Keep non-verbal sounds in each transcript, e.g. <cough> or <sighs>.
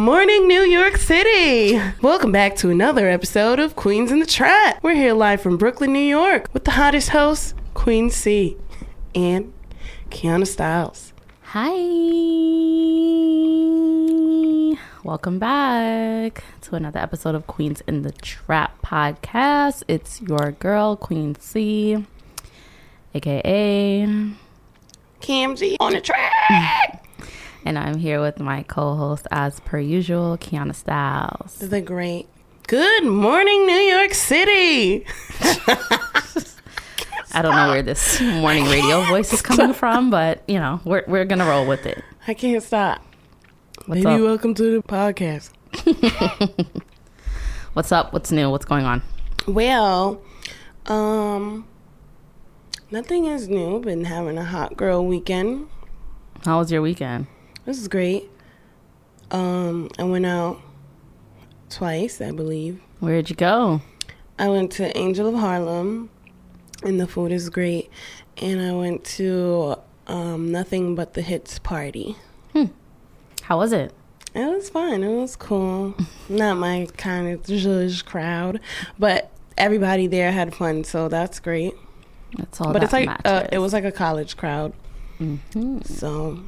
morning, New York City. Welcome back to another episode of Queens in the Trap. We're here live from Brooklyn, New York, with the hottest host, Queen C, and Kianna Styles. Hi. Welcome back to another episode of Queens in the Trap podcast. It's your girl, Queen C, aka Cam G on the track. <laughs> and I'm here with my co-host as per usual, Kianna Styles. the great. Good morning, New York City. <laughs> I don't know where this morning radio voice is coming from, but you know, we're we're gonna roll with it. I can't stop. What's Baby, up? welcome to the podcast. <laughs> What's up? What's new? What's going on? Well, um, nothing is new. Been having a hot girl weekend. How was your weekend? This is great. Um, I went out twice, I believe. Where'd you go? I went to Angel of Harlem, and the food is great. And I went to um, Nothing But the Hits party. How was it? It was fun. It was cool. <laughs> Not my kind of zhuzh crowd, but everybody there had fun, so that's great. That's all. but that it's like uh, it was like a college crowd, Mhm. so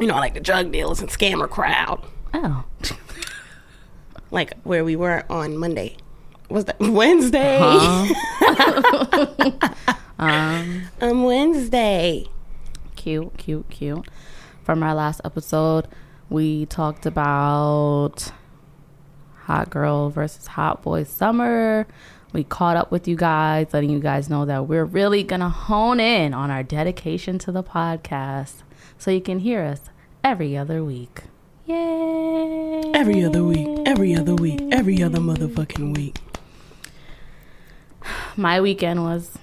you know, like the drug dealers and scammer crowd, Oh. <laughs> like where we were on Monday. Was that <laughs> Wednesday? Huh? <laughs> um, on Wednesday. cute, cute, cute. From our last episode, we talked about hot girl versus hot boy summer. We caught up with you guys, letting you guys know that we're really gonna hone in on our dedication to the podcast, so you can hear us every other week. Yay! Every other week, every other week, every other motherfucking week. <sighs> My weekend was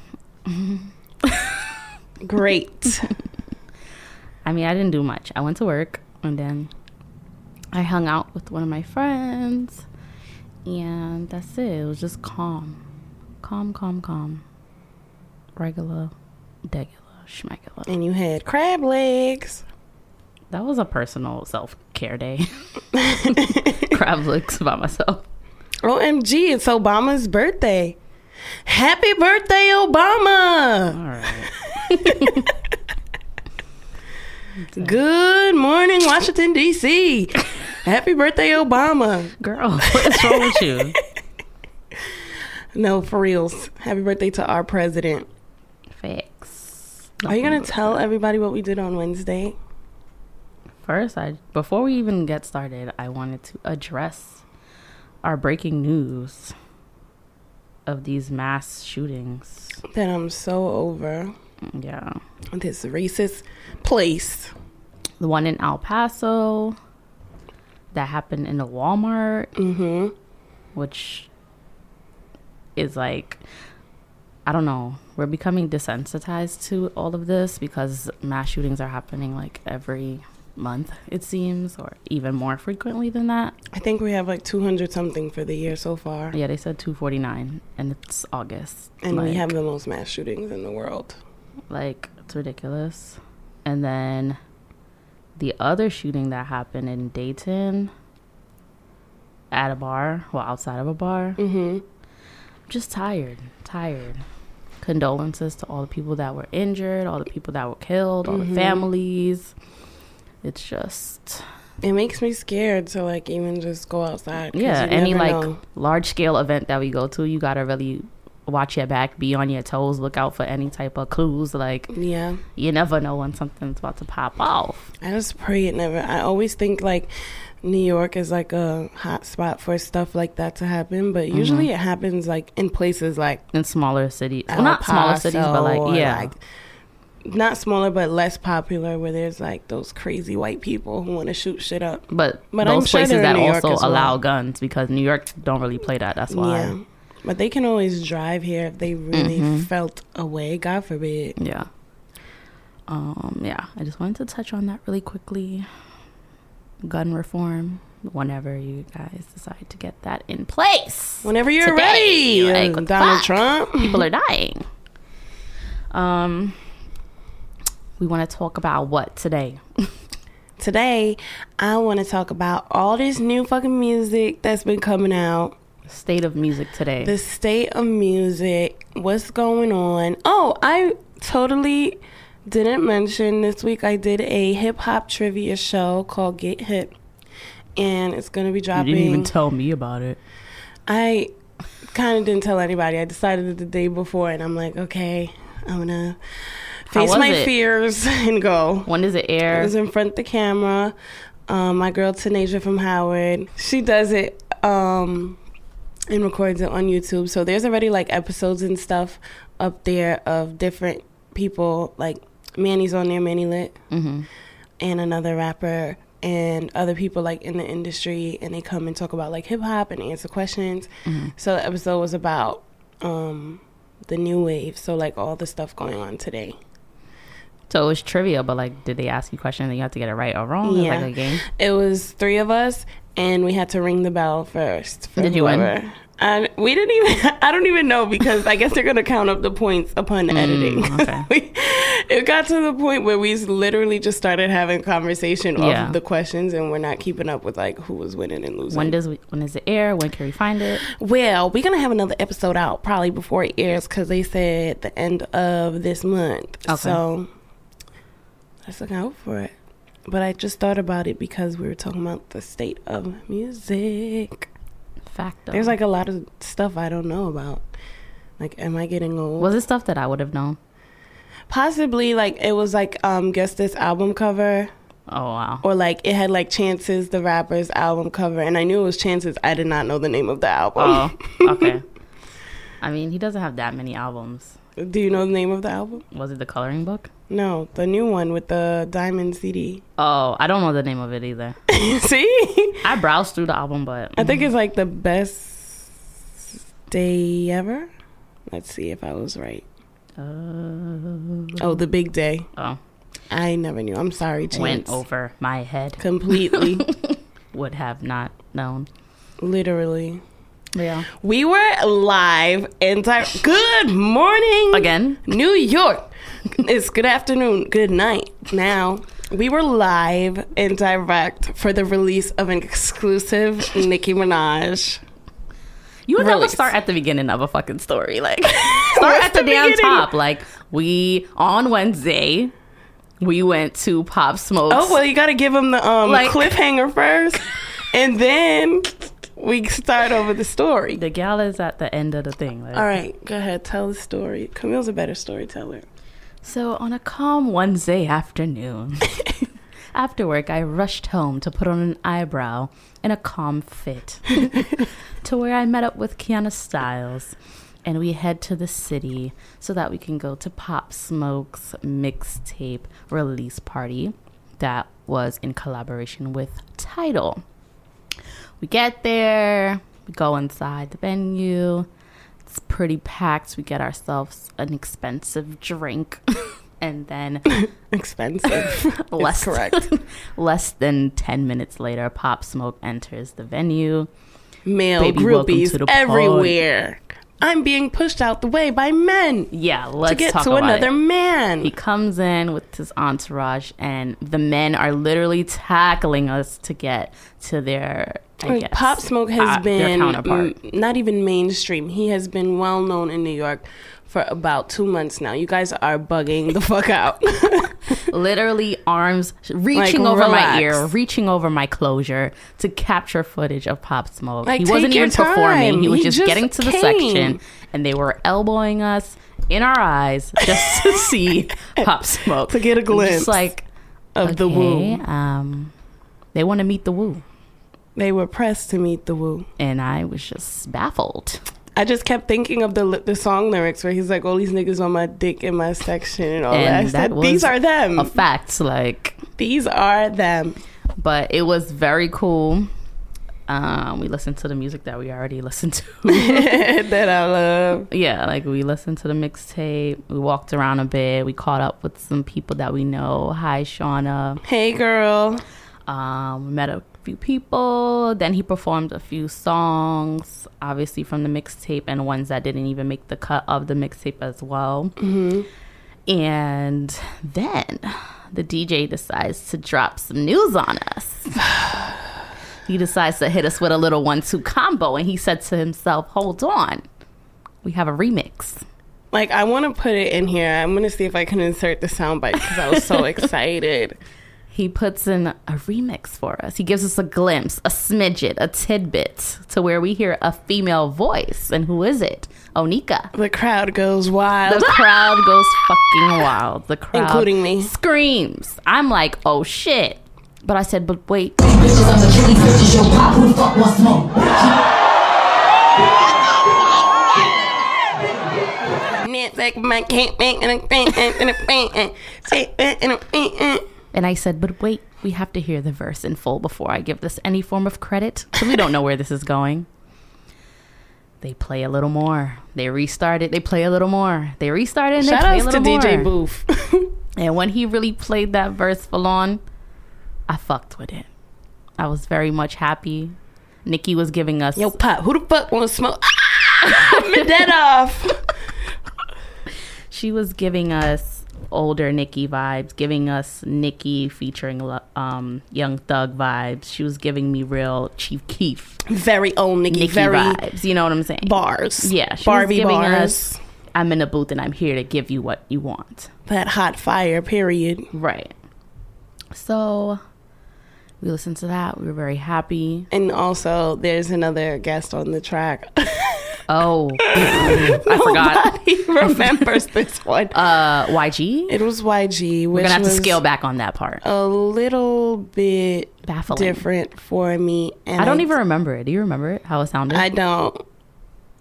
<laughs> Great. <laughs> I mean, I didn't do much. I went to work and then I hung out with one of my friends, and that's it. It was just calm, calm, calm, calm, regular, degular, schmegula. and you had crab legs. That was a personal self care day. <laughs> <laughs> Crab legs by myself. OMG, it's Obama's birthday. Happy birthday, Obama. All right. <laughs> Good morning, Washington, D.C. Happy birthday, Obama. Girl, what is wrong with you? No, for reals. Happy birthday to our president. Facts. Are you going to tell everybody what we did on Wednesday? First, I before we even get started, I wanted to address our breaking news of these mass shootings. That I'm so over Yeah. this racist place. The one in El Paso that happened in a Walmart, Mm-hmm. which is like I don't know. We're becoming desensitized to all of this because mass shootings are happening like every month, it seems, or even more frequently than that. I think we have like 200 something for the year so far. Yeah, they said 249 and it's August. And we have the most mass shootings in the world. like it's ridiculous. And then the other shooting that happened in Dayton at a bar, well outside of a bar. Mm-hmm. Just tired, tired. Condolences to all the people that were injured, all the people that were killed, all Mhm. the families. It's just It makes me scared to like even just go outside. yeah, any like know. large scale event that we go to, you gotta really watch your back, be on your toes, look out for any type of clues. Like Yeah, you never know when something's about to pop off. I just pray it never. I always think like New York is like a hot spot for stuff like that to happen, but Mm-hmm. usually it happens like in places like in smaller cities. Well, not smaller cities, but like yeah, like, not smaller but less popular where there's like those crazy white people who want to shoot shit up. but, but I'm those sure places that also well. allow guns because New York don't really play that. That's why. Yeah, but they can always drive here if they really Mhm. felt away. God forbid. Yeah. Um. Yeah. I just wanted to touch on that really quickly. Gun reform. Whenever you guys decide to get that in place, Whenever you're Today, ready, like, uh, Donald fuck? Trump. people are <laughs> dying. Um. We want to talk about what today? <laughs> today I want to talk about all this new fucking music that's been coming out. State of music today. The state of music, what's going on. Oh, I totally didn't mention this week I did a hip hop trivia show called Get Hip. And it's going to be dropping. you didn't even tell me about it. I kind of didn't tell anybody. I decided it the day before, and I'm like, okay, I'm gonna How face my it? fears <laughs> and go. When does it air? was in front of the camera. Um, my girl Tanasia from Howard, she does it um, and records it on YouTube. So there's already like episodes and stuff up there of different people. Like Manny's on there, Manny Lit, hmm and another rapper and other people like in the industry and they come and talk about like hip hop and answer questions. hmm So the episode was about um the new wave, so like all the stuff going on today. So it was trivia, but like, did they ask you questions and you have to get it right or wrong? It was Yeah. like a game. It was three of us and we had to ring the bell first. for Did you win? And we didn't even <laughs> I don't even know because I guess they're gonna count up the points upon Mm, editing. <laughs> okay. we, it got to the point where we literally just started having conversation Yeah. off of the questions and we're not keeping up with like who was winning and losing. When does we, when does it air? When can we find it? Well, we're gonna have another episode out probably before it airs because they said the end of this month. Okay. So let's look out for it. But I just thought about it because we were talking about the state of music. Fact. There's like a lot of stuff I don't know about. Like, am I getting old? was it stuff that I would have known? Possibly, like it was like um, guess this album cover, Oh wow. or like it had like Chances the rapper's album cover, and I knew it was Chances. I did not know the name of the album. Oh, <laughs> okay. I mean, he doesn't have that many albums. Do you know the name of the album? Was it the coloring book? No, the new one with the diamond CD. Oh, I don't know the name of it either. <laughs> See? I browsed through the album, but I think it's like the best day ever. Let's see if I was right. uh, Oh, the big day. oh, I never knew. I'm sorry, Chance. went over my head. Completely. <laughs> Would have not known. Literally. Yeah. We were live and di- good morning. Again. New York. It's good afternoon, good night. Now, we were live and direct for the release of an exclusive Nicki Minaj. You would never Release. start at the beginning of a fucking story. Like <laughs> start at the, the damn beginning? top. Like we on Wednesday, we went to Pop Smoke's. Oh well, you got to give them the um, Like- cliffhanger first, and then we start over the story. the gal is at the end of the thing. Like, All right, go ahead, tell the story. Camille's a better storyteller. So on a calm Wednesday afternoon, <laughs> after work, I rushed home to put on an eyebrow in a calm fit, <laughs> <laughs> to where I met up with Kianna Styles, and we head to the city so that we can go to Pop Smoke's mixtape release party that was in collaboration with Tidal. We get there, we go inside the venue. It's pretty packed. We get ourselves an expensive drink. <laughs> and then <laughs> Expensive. <laughs> less correct. less than 10 minutes later, Pop Smoke enters the venue. Male Baby, groupies to the party. everywhere. I'm being pushed out the way by men Yeah, let's to get to another it. man. He comes in with his entourage, and the men are literally tackling us to get to their. I Like, guess, Pop Smoke has uh, been mm, not even mainstream. He has been well known in New York for about two months now. You guys are bugging the fuck out. <laughs> literally arms reaching over relax. my ear, reaching over my closure to capture footage of Pop Smoke. Like, he wasn't even performing; he was He just, just getting to the came. section, and they were elbowing us in our eyes just <laughs> to see Pop Smoke To get a I'm glimpse Just like of the woo. Um, they want to meet the woo, They were pressed to meet the woo. and I was just baffled. I just kept thinking of the the song lyrics where he's like, "All these niggas on my dick in my section and all And that." I that said, These are them. A fact, like These are them. but it was very cool. Um, we listened to the music that we already <laughs> listened to. <laughs> that I love. yeah, like we listened to the mixtape. We walked around a bit. We caught up with some people that we know. Hi, Shauna. Hey, girl. Um, we met a few people. Then he performed a few songs, obviously from the mixtape, and ones that didn't even make the cut of the mixtape as well. hmm And then the DJ decides to drop some news on us. <sighs> he decides to hit us with a little one-two combo, and he said to himself, "Hold on, we have a remix." Like I want to put it in here. I'm gonna see if I can insert the soundbite because I was so <laughs> excited. He puts in a remix for us. He gives us a glimpse, a smidget, a tidbit to where we hear a female voice. And who is it? Onika. The crowd goes wild, The crowd goes fucking wild. The crowd, including me. screams. I'm like, oh shit. But I said, but wait. Bitches on the killing bitches, yo pop, who the fuck wants smoke? And I said, but wait, we have to hear the verse in full before I give this any form of credit. Because we don't know where this is going. They play a little more. They restart it. They play a little more. They restart it and Shout they play outs to little DJ more. Booth. <laughs> And when he really played that verse full on, I fucked with it. I was very much happy. Nicki was giving us Yo, Pop, who the fuck want to smoke? Ah, <laughs> I'm dead off. she was giving us older Nicki vibes, giving us Nicki featuring um, Young Thug vibes. She was giving me real Chief Keef Very old Nicki, Nicki very vibes. You know what I'm saying? bars. Yeah, she Barbie giving bars. us- I'm in a booth and I'm here to give you what you want. That hot fire, period. Right. So we listened to that. We were very happy. And also, there's another guest on the track. <laughs> Oh, <laughs> I forgot. Nobody <laughs> remembers this one. Uh, YG. It was YG, which We're gonna have to scale back on that part. a little bit Baffling. different for me. And I don't even remember it. Do you remember it? How it sounded? I don't,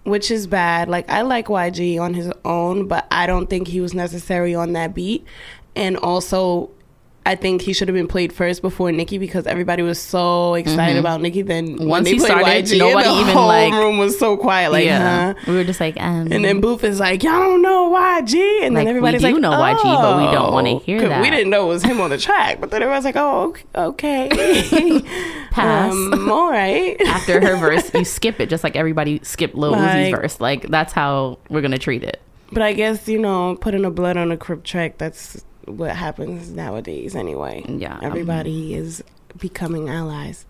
which is bad. Like I like YG on his own, but I don't think he was necessary on that beat. And also, I think he should have been played first before Nicki because everybody was so excited about Nicki. Then when Mm-hmm. Once they he played started, YG, nobody the even, whole like- room was so quiet. Like, yeah. huh? We were just like, um, And then Booth is like, y'all don't know YG, and Like, then we everybody's do like, know YG, but we don't wanna hear that. We didn't know it was him on the track, but then everyone's like, oh, okay, okay. <laughs> Pass. Um, all right. <laughs> after her verse, you <laughs> skip it just like everybody skipped Lil Uzi's verse. Like that's how we're gonna treat it. But I guess you know, putting a blood on a Crip track. That's what happens nowadays, anyway. Yeah, um, everybody is becoming allies.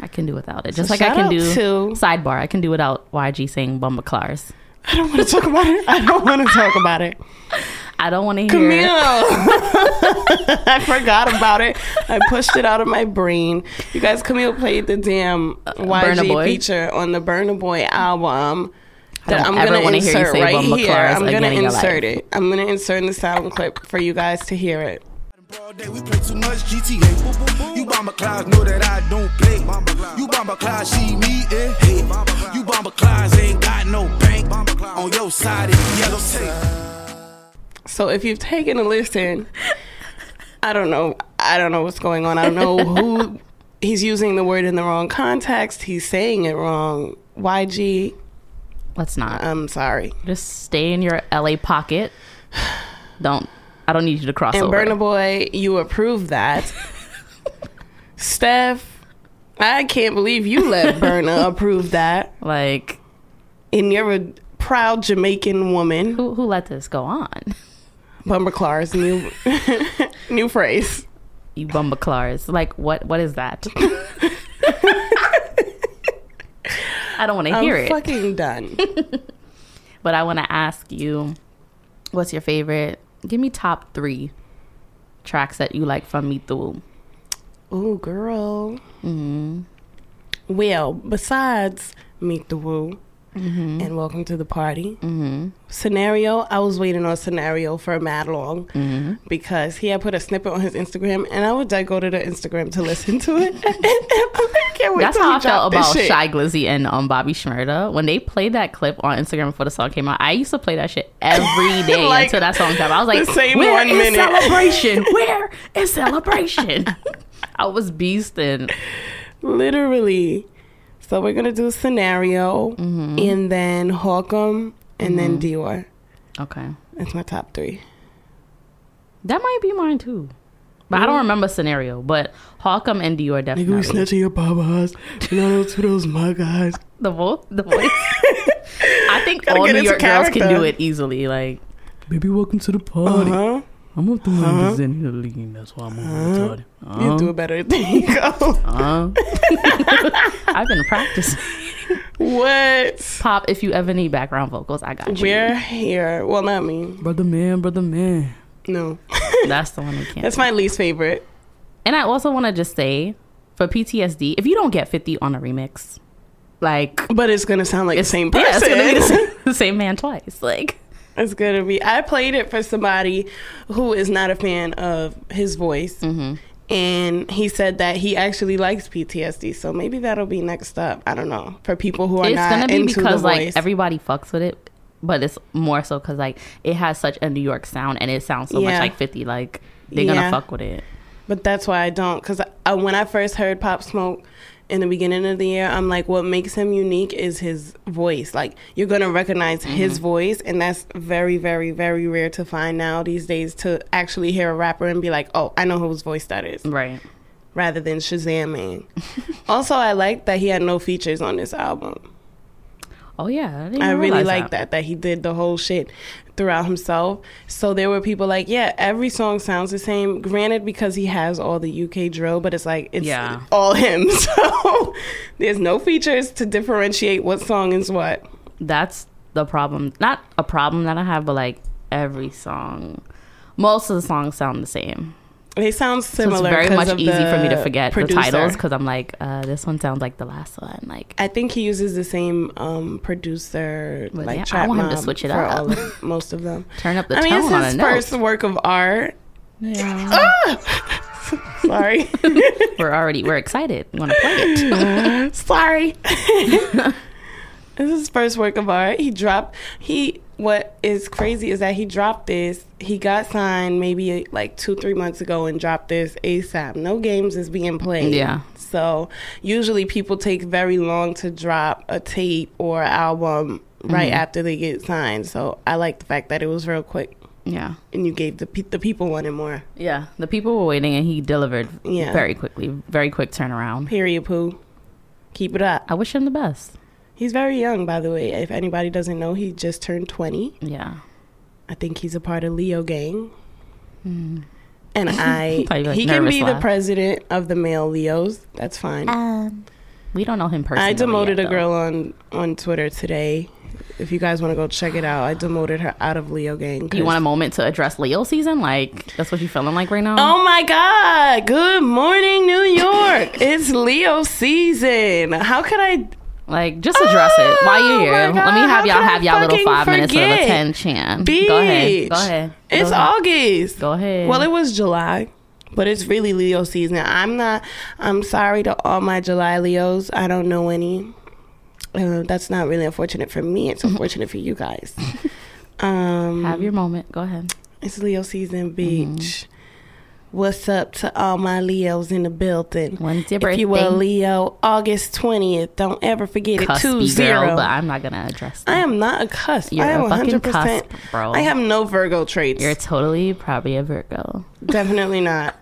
I can do without it. So Just like I can do to- sidebar. I can do without YG saying Bumba Clars. I don't want to talk about it. I don't want to talk about it. <laughs> I don't want to Camille, hear. <laughs> I forgot about it. I pushed it out of my brain. You guys, Camille played the damn YG feature on the Burna Boy album. That don't I'm ever gonna wanna hear you insert say right Bumba here. Clars I'm again gonna in insert life. it. I'm gonna insert in the sound clip for you guys to hear it. Broad day, we play too much GTA. You bomber clouds know that I don't play. You bomber clouds see me, eh? Hey. You bomber clouds ain't got no bank. On your side is yellow tape. So if you've taken a listen, I don't know. I don't know what's going on. I don't know who <laughs> he's using the word in the wrong context. He's saying it wrong. YG, Let's not. I'm sorry. Just stay in your LA pocket. Don't. I don't need you to cross And over. Burna Boy, you approve that. <laughs> Steph, I can't believe you let <laughs> Burna approve that. like And you're a proud Jamaican woman. who who let this go on? Bumper Clark's new <laughs> new phrase. You Bumba Clars. Like what? What is that? I don't want to hear it. fucking done. <laughs> But I want to ask you, what's your favorite? Give me top three tracks that you like from Meet the Woo. Ooh, girl. Hmm. Well, besides Meet the Woo mm-hmm. and Welcome to the Party, mm-hmm. Scenario, I was waiting on Scenario for mad long mm-hmm. because he had put a snippet on his Instagram and I would like, go to the Instagram to listen to it. <laughs> Can't wait That's how I felt about. Shy Glizzy and um, Bobby Shmurda. When they played that clip on Instagram before the song came out, I used to play that shit every <laughs> day Like, until that song came out. I was like, the same "Where one is minute." celebration? <laughs> Where is celebration? <laughs> I was beasting. Literally. So we're gonna do Scenario and then Hawk Em and then Dior. Okay. That's my top three. That might be mine too. But I don't remember scenario. But Hawk Em and Dior Nigga, we definitely. snatching your babas. You know, to those my guys. <laughs> The voice. The voice. <laughs> I think Gotta all get New into York girls can do it easily. Like, Baby, welcome to the party. Uh huh. I'm gonna throw uh-huh. in That's why I'm uh-huh. retarded. Uh-huh. You do it better <laughs> than you go. Uh-huh. I've been practicing. What? Pop, if you ever need background vocals, I got you. We're here. Well, not me. Brother man, brother man. No. <laughs> That's the one we can't. That's my least favorite. And I also want to just say, for PTSD, if you don't get 50 on a remix, like. But it's going to sound like the same person. Yeah, it's going to be the same, <laughs> the same man twice. Like. It's gonna be. I played it for somebody who is not a fan of his voice, mm-hmm. and he said that he actually likes PTSD. So maybe that'll be next up. I don't know for people who are it's not gonna be into because the voice. like everybody fucks with it, but it's more so because like it has such a New York sound and it sounds so Yeah. much like Fifty. Like they're Yeah. gonna fuck with it. But that's why I don't. Because when I first heard Pop Smoke in the beginning of the year, I'm like, what makes him unique is his voice. Like, you're going to recognize Mm-hmm. his voice. And that's very, very, very rare to find now these days to actually hear a rapper and be like, oh, I know whose voice that is. Right. Rather than Shazamming. <laughs> also, I like that he had no features on this album. Oh yeah, I, I really like that. that he did the whole shit throughout himself. So there were people like, yeah, every song sounds the same. Granted, because he has all the UK drill, but it's like it's Yeah. all him. <laughs> So there's no features to differentiate what song is what. That's the problem. Not a problem that I have, but like every song, most of the songs sound the same. They sound So similar. it's very much easy for me to forget producer. the titles because I'm like, uh, this one sounds like the last one. Like, I think he uses the same um, producer, like yeah, I want him to switch it up. of, <laughs> most of them. turn up the I mean, tone it's on a his note. first work of art. Yeah. <laughs> <laughs> Sorry. we're already we're excited. We want to play it. Sorry. This is his first work of art. He dropped he what is crazy is that he dropped this. He got signed maybe like two, three months ago and dropped this ASAP. No games is being played. Yeah. So usually people take very long to drop a tape or album right Mm-hmm. after they get signed. So I like the fact that it was real quick Yeah. and you gave the pe- the people wanted more. Yeah. The people were waiting and he delivered Yeah. very quickly. Very quick turnaround. Period poo. Keep it up. I wish him the best. He's very young, by the way. If anybody doesn't know, he just turned 20. Yeah. I think he's a part of Leo Gang. And <laughs> I, Thought you were, like, he can be the president of the male Leos. That's fine. Um, we don't know him personally. I demoted yet, a girl on on Twitter today. If you guys want to go check it out, I demoted her out of Leo Gang. Do you want a moment to address Leo season? Like that's what you feeling like right now? Oh my God! Good morning, New York. it's Leo season. How could I? Like just address it while Oh you're here. Let me have y'all have y'all little five minutes of attention. Go ahead. Go ahead. It's Go ahead. August. Go ahead. Well, it was July, but it's really Leo season. I'm not. I'm sorry to all my July Leos. I don't know any. Uh, that's not really unfortunate for me. It's <laughs> unfortunate for you guys. <laughs> Um, have your moment. Go ahead. it's Leo season, bitch. Mm-hmm. What's up to all my Leos in the building? When's your If you were a? Leo, August twentieth. Don't ever forget it. Two Cuspy zero. girl, but I'm not gonna address that. I am not a cusp. You're I am a fucking 100%. cusp, bro. I have no Virgo traits. You're totally probably a Virgo. Definitely not.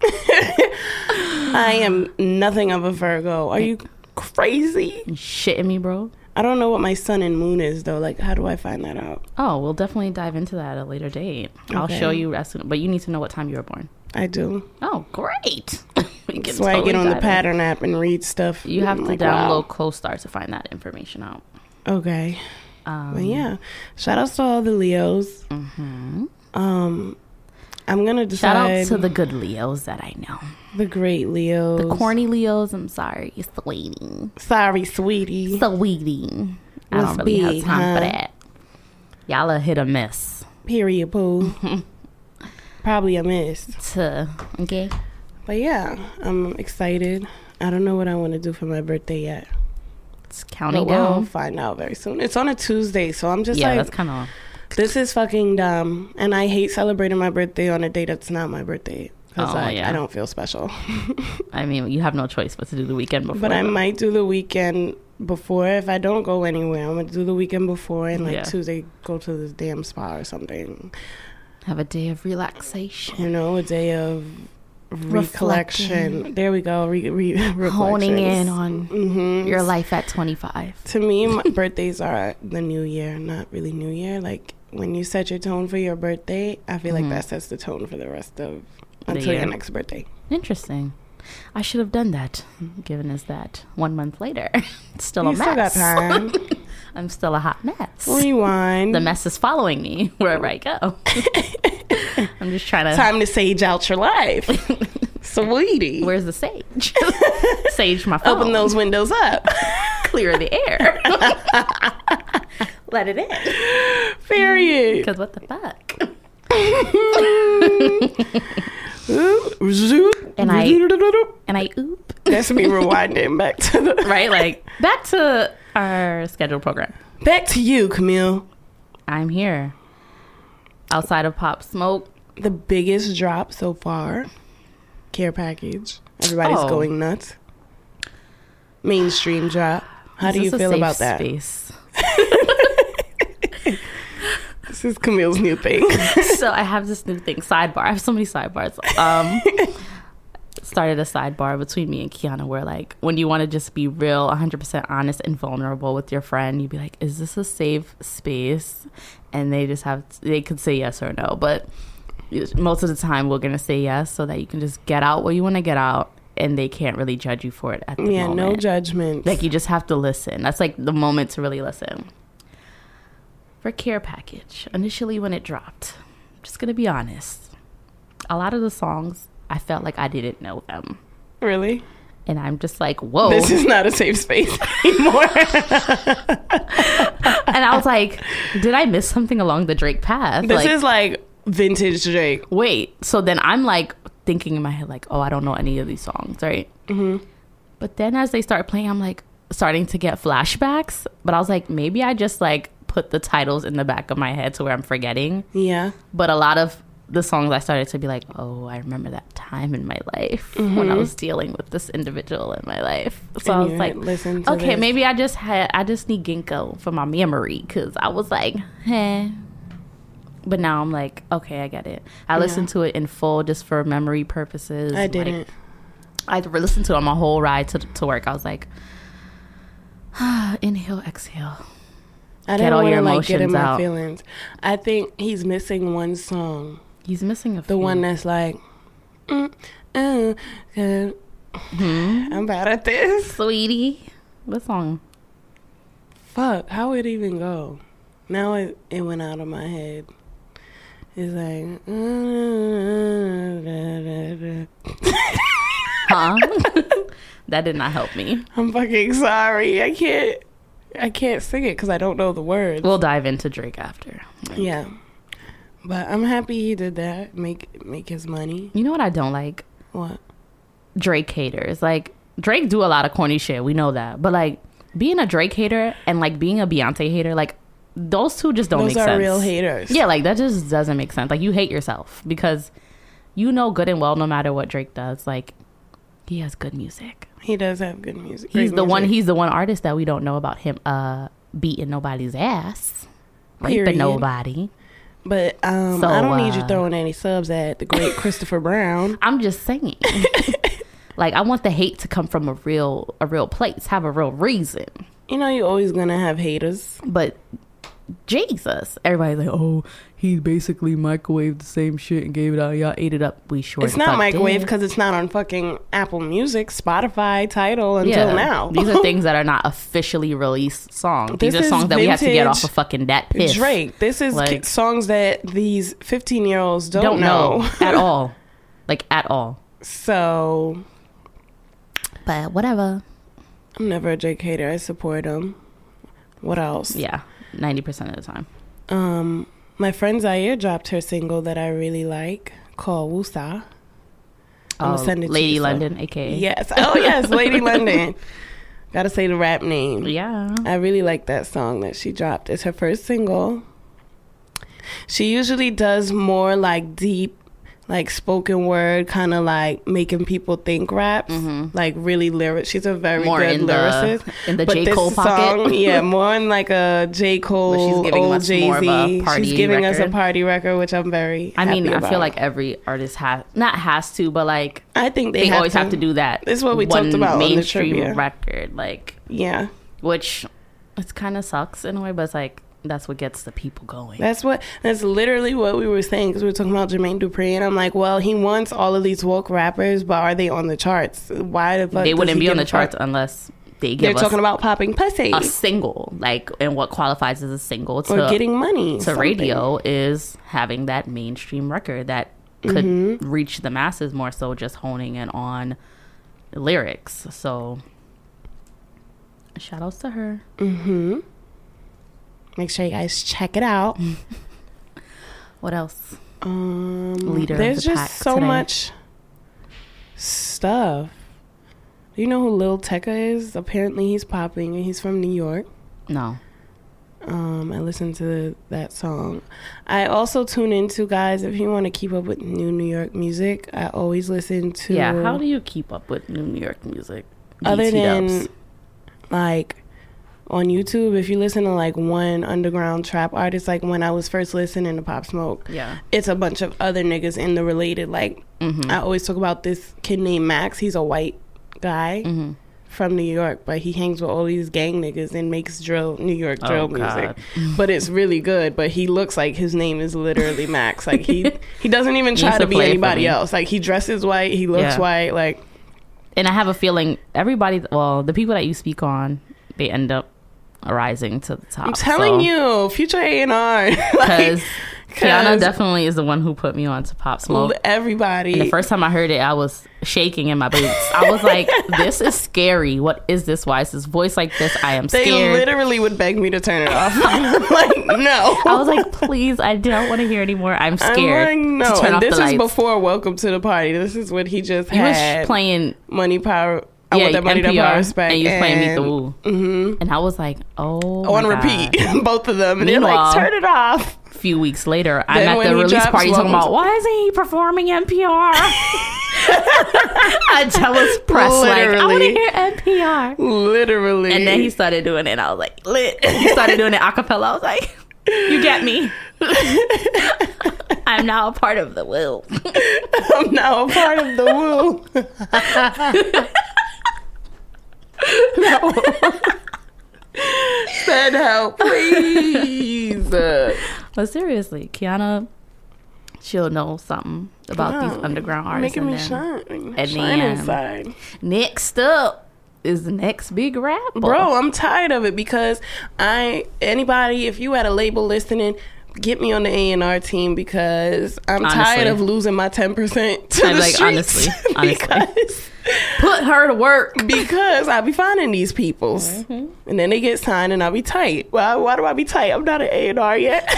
<laughs> I am nothing of a Virgo. Are you crazy? You shitting me, bro? I don't know what my sun and moon is though. Like, how do I find that out? Oh, we'll definitely dive into that at a later date. I'll show you but you need to know what time you were born. I do. Oh, great! <laughs> We That's why I get on the in. pattern app and read stuff. You have I'm to like, download wow. CoStar to find that information out. Okay. Um, But yeah, shout outs to all the Leos. Um, I'm gonna Mm-hmm. Shout out to the good Leos that I know. the great Leos. The corny Leos, I'm sorry, sweetie, Sorry, sweetie. sweetie. I don't really have time for that. Y'all a hit or miss. Period. Pooh. <laughs> Probably a miss. To okay. But yeah, I'm excited. I don't know what I want to do for my birthday yet. It's counting But we'll down. find out very soon. It's on a Tuesday, so I'm just Yeah, like, that's kind of. This is fucking dumb. And I hate celebrating my birthday on a day that's not my birthday. Because Oh, I, yeah. I don't feel special. <laughs> I mean, you have no choice but to do the weekend before. but I might do the weekend before if I don't go anywhere. I'm going to do the weekend before and like Yeah. Tuesday go to this damn spa or something. have a day of relaxation, You know, a day of recollection. There we go. Re, re, <laughs> honing in on Mhm. your life at 25. to me my <laughs> birthdays are the new year not really new year like when you set your tone for your birthday, I feel like mm-hmm. that sets the tone for the rest of until your next birthday. Interesting. I should have done that, given us that one month later. <laughs> It's still You a still mess. time. <laughs> I'm still a hot mess. Rewind. The mess is following me <laughs> wherever I go. I'm just trying to. time to sage out your life, sweetie. Where's the sage? sage my phone. Open those windows up. Clear the air. Let it in. Period. Because what the fuck? And I- And I oop. That's me rewinding back to the <laughs> Right? Like, back to our scheduled program. back to you, Camille. I'm here. Outside of Pop Smoke. The biggest drop so far. Care package. Everybody's Oh. going nuts. Mainstream drop. How Is do you this a feel safe about that? Space? <laughs> <laughs> This is Camille's new thing. <laughs> so I have this new thing. Sidebar. I have so many sidebars. Um, <laughs> started a sidebar between me and Kianna where like when you want to just be real 100% honest and vulnerable with your friend you'd be like is this a safe space and they just have they could say yes or no but most of the time we're gonna say yes so that you can just get out what you want to get out and they can't really judge you for it at the yeah, no judgment. like you just have to listen. That's like the moment to really listen. For care package, initially when it dropped, I'm just gonna be honest. A lot of the songs I felt like I didn't know them. really? And I'm just like, whoa. This is not a safe space <laughs> anymore. <laughs> and I was like, did I miss something along the Drake path? this like, is like vintage Drake. wait. So then I'm like thinking in my head, like, oh, I don't know any of these songs, right? Mm-hmm. But then as they start playing, I'm like starting to get flashbacks. But I was like, maybe I just like put the titles in the back of my head to where I'm forgetting. Yeah. But a lot of the songs I started to be like, oh, I remember that time in my life when I was dealing with this individual in my life. So I was like, listen okay, this. maybe I just had, I just need ginkgo for my memory because I was like, eh. But now I'm like, okay, I get it. I listened to it in full just for memory purposes. I didn't. I listened to it on my whole ride to, to work. I was like, <sighs> inhale, exhale. I Get all want your to like get in emotions my out. feelings. I think he's missing one song. He's missing a The one that's like, mm, uh, uh. Hmm? I'm bad at this. sweetie. What song? Fuck, how would it even go? Now it, it went out of my head. It's like, Huh? <laughs> that did not help me. <laughs> I'm fucking sorry. I can't, I can't sing it because I don't know the words. We'll dive into Drake after. yeah, but I'm happy he did that. Make make his money. You know what I don't like? What? Drake haters. Like Drake do a lot of corny shit. We know that. But like being a Drake hater and like being a Beyonce hater, like those two just don't Those make sense. Those are real haters. Yeah, like that just doesn't make sense. Like you hate yourself because you know good and well no matter what Drake does, like he has good music. He does have good music. He's the one he's the one artist that we don't know about him uh beating nobody's ass. Raping Period. nobody. But um, So, I don't need you uh, throwing any subs at the great Christopher Brown. I'm just saying. <laughs> like I want the hate to come from a real a real place, have a real reason. You know, you're always gonna have haters. But Jesus, everybody's like, "Oh, he basically microwaved the same shit and gave it out. Y'all ate it up. We sure. It's not microwave because it's not on fucking Apple Music, Spotify, Tidal until Yeah. now. These are <laughs> things that are not officially released songs. These This are songs that we have to get off of fucking that piss. Drake. This is Like- songs that these 15 year olds don't, don't know. know <laughs> at all, <laughs> like at all. so But whatever. I'm never a Drake hater. I support him. What else? Yeah, ninety percent of the time. Um, my friend Zaire dropped her single that I really like called Wusa. Oh, send it to Lady you, so- London, aka Yes. Oh yes, Lady <laughs> London. Gotta say the rap name. Yeah. I really like that song that she dropped. It's her first single. She usually does more like deep, like spoken word, kind of like making people think raps, like really lyric. She's a very Mm-hmm. More good in the- lyricist. in the But J. this Cole pocket. song, yeah, <laughs> more in like a J Cole, But she's giving old us Jay more of a Z. party She's giving us a party record, which I'm very. I mean, happy I about. feel like every artist has not has to, but like I think they, they, have always to. have to do that. This is what we talked about on the mainstream record, like Yeah, which it kind of sucks in a way, but it's like that's what gets the people going. That's what. That's literally what we were saying because we were talking about Jermaine Dupri, and I'm like, well, he wants all of these woke rappers, but are they on the charts? Why the fuck? they wouldn't be on the a part- charts unless they get They're talking about popping pussy a single, like, and what qualifies as a single to or getting money to something. radio is having that mainstream record that could Mm-hmm. reach the masses more so just honing in on lyrics. So shout outs to her. Make sure you guys check it out. <laughs> What else? Um, Leader of there's the just so today. much stuff. Do you know who Lil Tecca is? Apparently, he's popping and he's from New York. No. Um, I listened to that song. I also tune into guys if you want to keep up with new New York music. I always listen to Yeah, how do you keep up with new New York music? other than like on YouTube. If you listen to like one underground trap artist, like when I was first listening to Pop Smoke, Yeah. it's a bunch of other niggas in the related. Like Mm-hmm. I always talk about this kid named Max. He's a white guy. Mm-hmm. From New York, but he hangs with all these gang niggas and makes drill New York drill Oh, music. But it's really good. But he looks like his name is literally Max. Like he he doesn't even try to to be anybody else. Like he dresses white, he looks Yeah. white. Like And I have a feeling everybody, well, the people that you speak on, they end up rising to the top. I'm telling you, future A and R. <laughs> Because Kianna definitely is the one who put me on to Pop Smoke. everybody. And the first time I heard it, I was shaking in my boots. I was like, <laughs> "This is scary. What is this? Why is this voice like this? I am they scared." They literally would beg me to turn it off. <laughs> I'm like, no. I was like, "Please, I don't want to hear anymore. I'm I'm scared." like, no. And this is lights. before Welcome to the Party. This is what he just He had. was playing, Money Power. I yeah, want that money, NPR, that power, respect. and you was playing Meet the Woo. Mm-hmm. And I was like, "Oh, On my repeat, <laughs> both of them. And they're like, turn it off. A few weeks later, I'm at the he release party talking about why isn't he performing NPR? I tell us press like I want to hear NPR. Literally. And then he started doing it. And I was like, lit. <laughs> He started doing it a cappella. I was like, you get me. <laughs> I'm now a part of the will. I'm now a part of the woo. Send help, please. <laughs> But seriously, Kianna, she'll know something about these underground artists. Making me shine. and shine then- inside. Next up is the next big rapper. Bro, I'm tired of it because I anybody if you had a label listening, get me on the A and R team because I'm tired of losing my ten percent to I'm the like, streets. honestly, <laughs> honestly. because, put her to work. <laughs> because I be finding these peoples, Mm-hmm. and then they get signed, and I be tight. Why? Why do I be tight? I'm not an A and R yet. <laughs>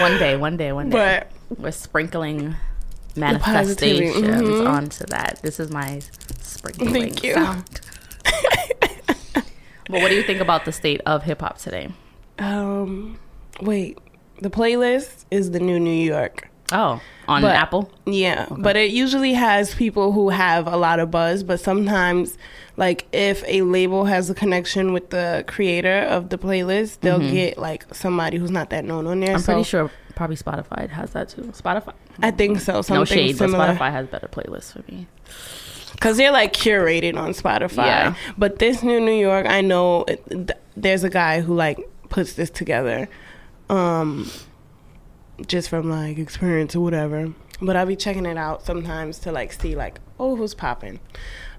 One day, one day, one day. but We're sprinkling manifestations mhm. onto that. This is my sprinkling Thank you. sound. <laughs> but what do you think about the state of hip hop today? um, wait, the playlist is the new New York. Oh, on But- Apple? Yeah, but it usually has people who have a lot of buzz. But sometimes, like if a label has a connection with the creator of the playlist, they'll get like somebody who's not that known on there. Mm-hmm. I'm so pretty sure probably Spotify has that too. Spotify. I think so. Something No shade, similar. but Spotify has better playlists for me. because they're like curated on Spotify. Yeah. But this new New York, I know it, th- there's a guy who like puts this together, um, just from like experience or whatever. But I'll be checking it out sometimes to like see like oh who's popping.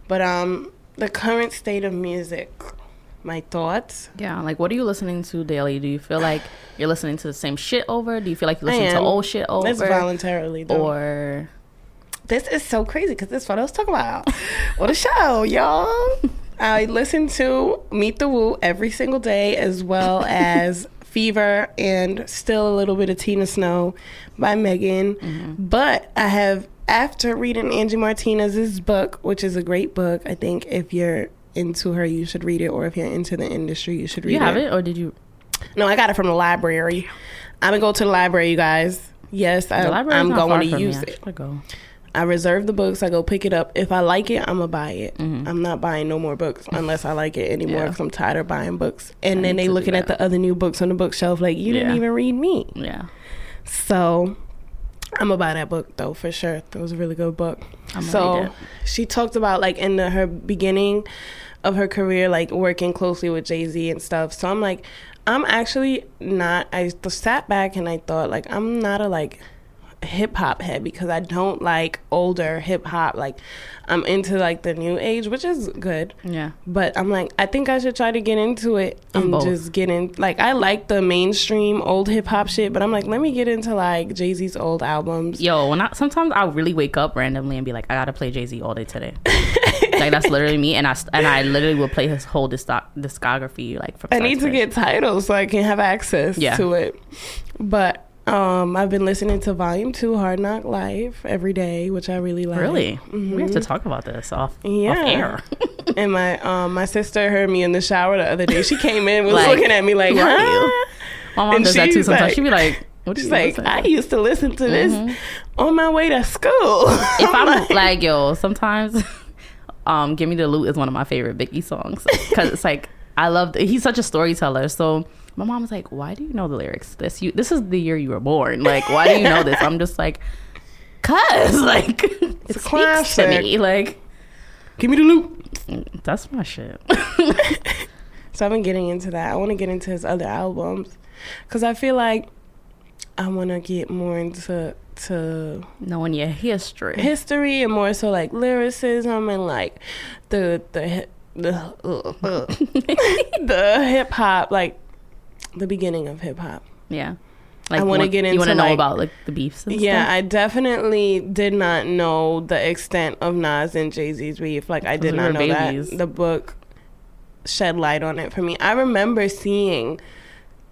But um, the current state of music, my thoughts. Yeah, like what are you listening to daily? Do you feel like <sighs> you're listening to the same shit over? Do you feel like you're listening to old shit over? That's voluntarily though. or This is so crazy because this is what I was talking about. what a show, y'all. <laughs> I listen to Meet the Woo every single day, as well <laughs> as Fever and still a little bit of Tina Snow by Megan. But I have, after reading Angie Martinez's book, which is a great book, I think if you're into her, you should read it, or if you're into the industry, you should read it. you have it. or did you? No, I got it from the library. I'm gonna go to the library, you guys. Yes, I, I'm going to use it. go. I reserve the books. I go pick it up. If I like it, I'm gonna buy it. Mm-hmm. I'm not buying no more books unless I like it anymore Yeah. because I'm tired of buying books. And I then they looking at the other new books on the bookshelf like you didn't even read me. Yeah, So I'm gonna buy that book though for sure. That was a really good book. I'm so she talked about like in the, her beginning of her career, like working closely with Jay Z and stuff. So I'm like, I'm actually not. I sat back and I thought, like, I'm not a like hip hop head because I don't like older hip hop. Like, I'm into like the new age, which is good. Yeah. But I'm like, I think I should try to get into it I'm and both. just get in. Like, I like the mainstream old hip hop shit, but I'm like, let me get into like Jay Z's old albums. Yo, when I sometimes I really wake up randomly and be like, I gotta play Jay Z all day today. <laughs> like that's literally me, and I and I literally will play his whole disco- discography like from. I need to get titles so I can have access Yeah. to it. But um, I've been listening to Volume Two, Hard Knock Life, every day, which I really like. really. We have to talk about this off Yeah. off air. <laughs> And my um, my sister heard me in the shower the other day. She came in, was Like, looking at me like, who are huh? you? My mom And does that too sometimes. like- She'd be like, "What She's like, I used to listen to this Mm-hmm. on my way to school. <laughs> if I'm like, yo, sometimes, <laughs> um, "Give Me the Loot" is one of my favorite Biggie songs because it's like I love. He's such a storyteller. So my mom was like, "Why do you know the lyrics? This you this is the year you were born. Like, why do you know this?" I'm just like, <laughs> "Cause <laughs> like it speaks to classic. me. Like Give me the loot. that's my shit." <laughs> So I've been getting into that. I want to get into his other albums because I feel like I want to get more into to Knowing your history. history and more so like lyricism and like the the the uh, the hip hop like the beginning of hip hop. Yeah. Like I want- get You want to know like- about like the beefs and Yeah, stuff? I definitely did not know the extent of Nas and Jay Z's beef. Like I did not know babies. that. The book shed light on it for me. I remember seeing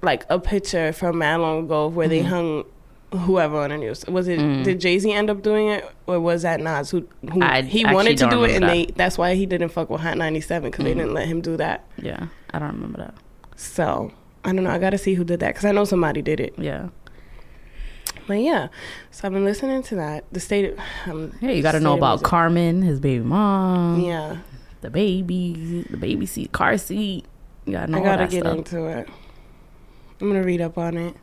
like a picture from mad long ago where they mm-hmm. hung whoever on the news. Was it mm-hmm. did Jay Z end up doing it or was that Nas who, who I he wanted to don't it and remember they that's why he didn't fuck with Hot 97 because they mm-hmm. didn't let him do that. yeah. I don't remember that. So I don't know. I got to see who did that because I know somebody did it. Yeah. But yeah, so I've been listening to that. The state. Of, um, Yeah, you got to know about Music. Carmen, his baby mom. Yeah, the baby, the baby seat, car seat. You gotta know I gotta get stuff. into it. I'm gonna read up on it.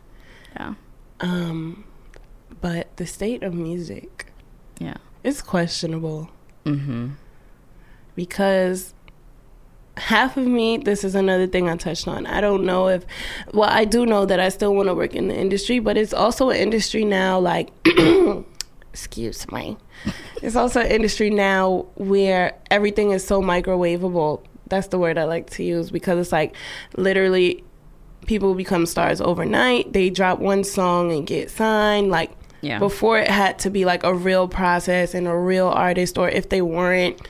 Yeah, Um, but the state of music yeah. is questionable Mm-hmm. because half of me. This is another thing I touched on. I don't know if. Well, I do know that I still want to work in the industry, but it's also an industry now. Like, <coughs> excuse me. It's also an industry now where everything is so microwavable. That's the word I like to use because it's like literally people become stars overnight. They drop one song and get signed. Like Yeah. before it had to be like a real process and a real artist or if they weren't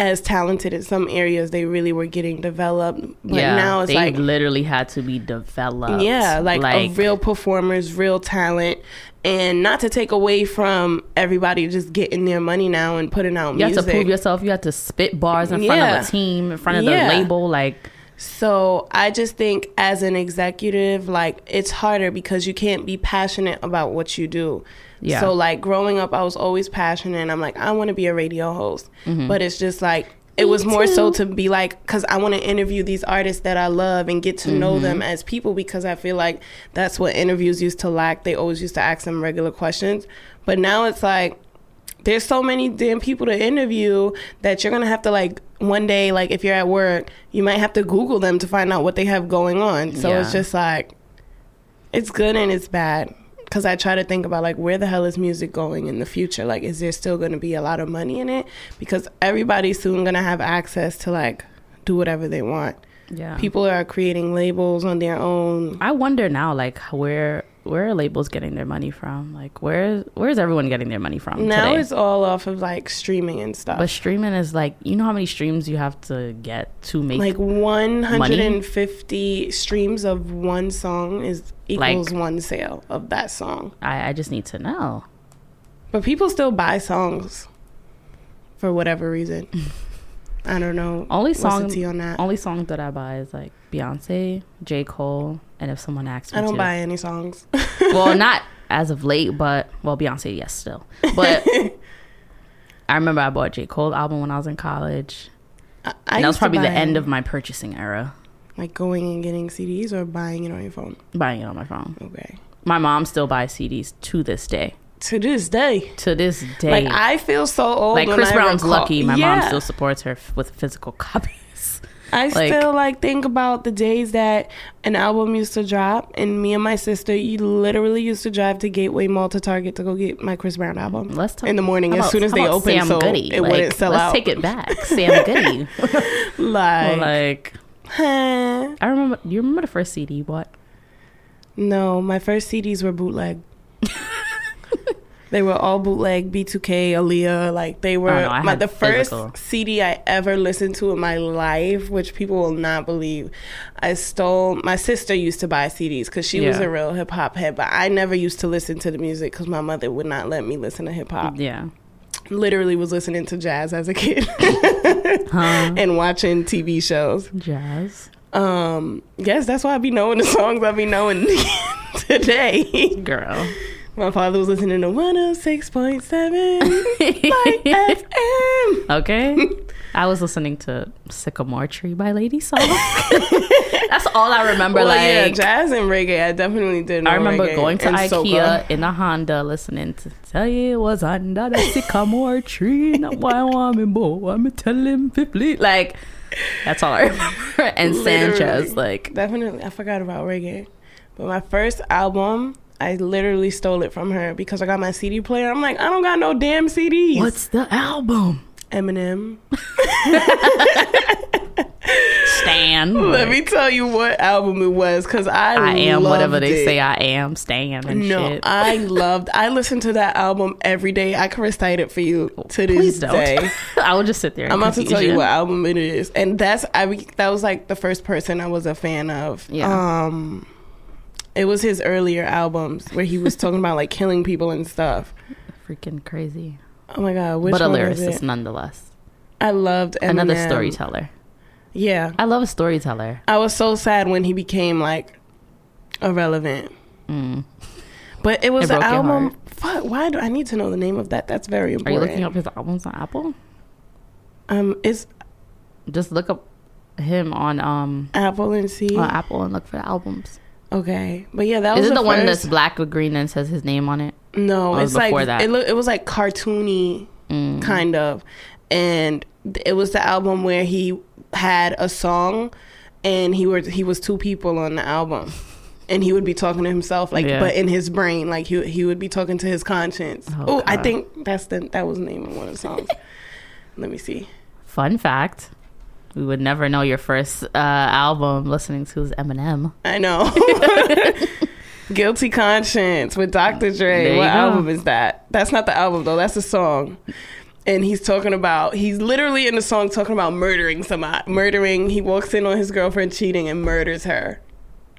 as talented in some areas they really were getting developed. But yeah. now it's they like literally had to be developed. yeah, like, a real performers, real talent, and not to take away from everybody just getting their money now and putting out music. You have to prove yourself. You have to spit bars in front Yeah. of a team, in front of Yeah. the label. Like, So I just think as an executive, like it's harder because you can't be passionate about what you do. Yeah. So like growing up, I was always passionate. and I'm like, I want to be a radio host, Mm-hmm. but it's just like it was more so to be like, because I want to interview these artists that I love and get to know Mm-hmm. them as people because I feel like that's what interviews used to lack. They always used to ask them regular questions, but now it's like there's so many damn people to interview that you're gonna have to like one day like if you're at work you might have to google them to find out what they have going on so it's just like it's good and it's bad because i try to think about like where the hell is music going in the future? Like is there still gonna be a lot of money in it? Because everybody's soon gonna have access to like do whatever they want. Yeah. people are creating labels on their own. I wonder now, like, where where are labels getting their money from? Like, where where's everyone getting their money from now today? it's all off of like streaming and stuff but streaming is like, you know how many streams you have to get to make like 150 streams of one song is equals Like- one sale of that song I, I just need to know. but people still buy songs for whatever reason <laughs> i don't know Only song on that only song that I buy is like Beyonce, J. Cole, and if someone asks me i don't to. buy any songs <laughs> well, not <laughs> as of late, but well, Beyonce, yes, still. But <laughs> I remember I bought J. Cole album when I was in college. I, I And that was probably the end of my purchasing era. like going and getting cds or buying it on your phone Buying it on my phone. okay My mom still buys CDs to this day. to this day. to this day. Like I feel so old. Like Chris Brown's recall- lucky. My Yeah. mom still supports her f- with physical copies. I like- still like think about the days that an album used to drop, and me and my sister, you literally used to drive to Gateway Mall to Target to go get my Chris Brown album. Let's talk in the morning how as soon as they about open, Sam so Goody? it Like, wouldn't sell let's out. take it back, <laughs> Sam Goody. like, like huh? I remember. You remember the first CD you bought? no, my first CDs were bootleg. <laughs> They were all bootleg, B2K, Aaliyah. Like they were Oh, no, my, the first physical. CD I ever listened to in my life, which people will not believe. I stole. My sister used to buy CDs because she was a real hip hop head, but I never used to listen to the music because my mother would not let me listen to hip hop. Yeah. Literally was listening to jazz as a kid <laughs> Huh? <laughs> and watching TV shows. Jazz. Um, yes, that's why I be knowing the songs I be knowing <laughs> today. Girl. My father was listening to 106.7 <laughs> FM. Okay. I was listening to Sycamore Tree by Lady Saw. <laughs> That's all I remember. Well, like yeah, jazz and reggae. I definitely did. I remember going to IKEA soca. in a Honda listening to Tell You It Was Under the Sycamore Tree. Not why I want me, boy. I'm telling people. Like, that's all I remember. And Sanchez, like, Definitely, I forgot about reggae. But my first album, I literally stole it from her because I got my CD player. I'm like, I don't got no damn CDs. what's the album? Eminem? Stan. <laughs> Let me tell you what album it was because I I am whatever they it. say I am. Stan and No, shit. I loved. I listened to that album every day. I can recite it for you to this Please don't. day. <laughs> I will just sit there. I'm about to tell you what album it is, and that's I. That was like the first person I was a fan of. Yeah. Um, it was his earlier albums where he was talking about like killing people and stuff. Freaking crazy. Oh my god, which but a lyricist nonetheless. I loved Eminem. Another storyteller. Yeah, I love a storyteller. I was so sad when he became like irrelevant. Mm. But it was It the album. Fuck, why do I need to know the name of that? That's very important. Are you looking up his albums on Apple? Um, it's Just look up him on um Apple and see on Apple and look for the albums. Okay, but yeah, that was Is it the, one first- that's black with green and says his name on it? No, it's like that? it. Look, it was like cartoony, Mm. kind of, and it was the album where he had a song, and he was he was two people on the album, and he would be talking to himself like, Yeah. but in his brain, like he he would be talking to his conscience. Oh, Oh, I think that's the that was the name of one of the songs. Let me see. Fun fact: We would never know your first uh, album listening to is Eminem. I know. <laughs> Guilty Conscience with Dr. Dre. What go. album is that? That's not the album though. That's the song. And he's talking about he's literally in the song talking about murdering somebody. Murdering. He walks in on his girlfriend cheating and murders her.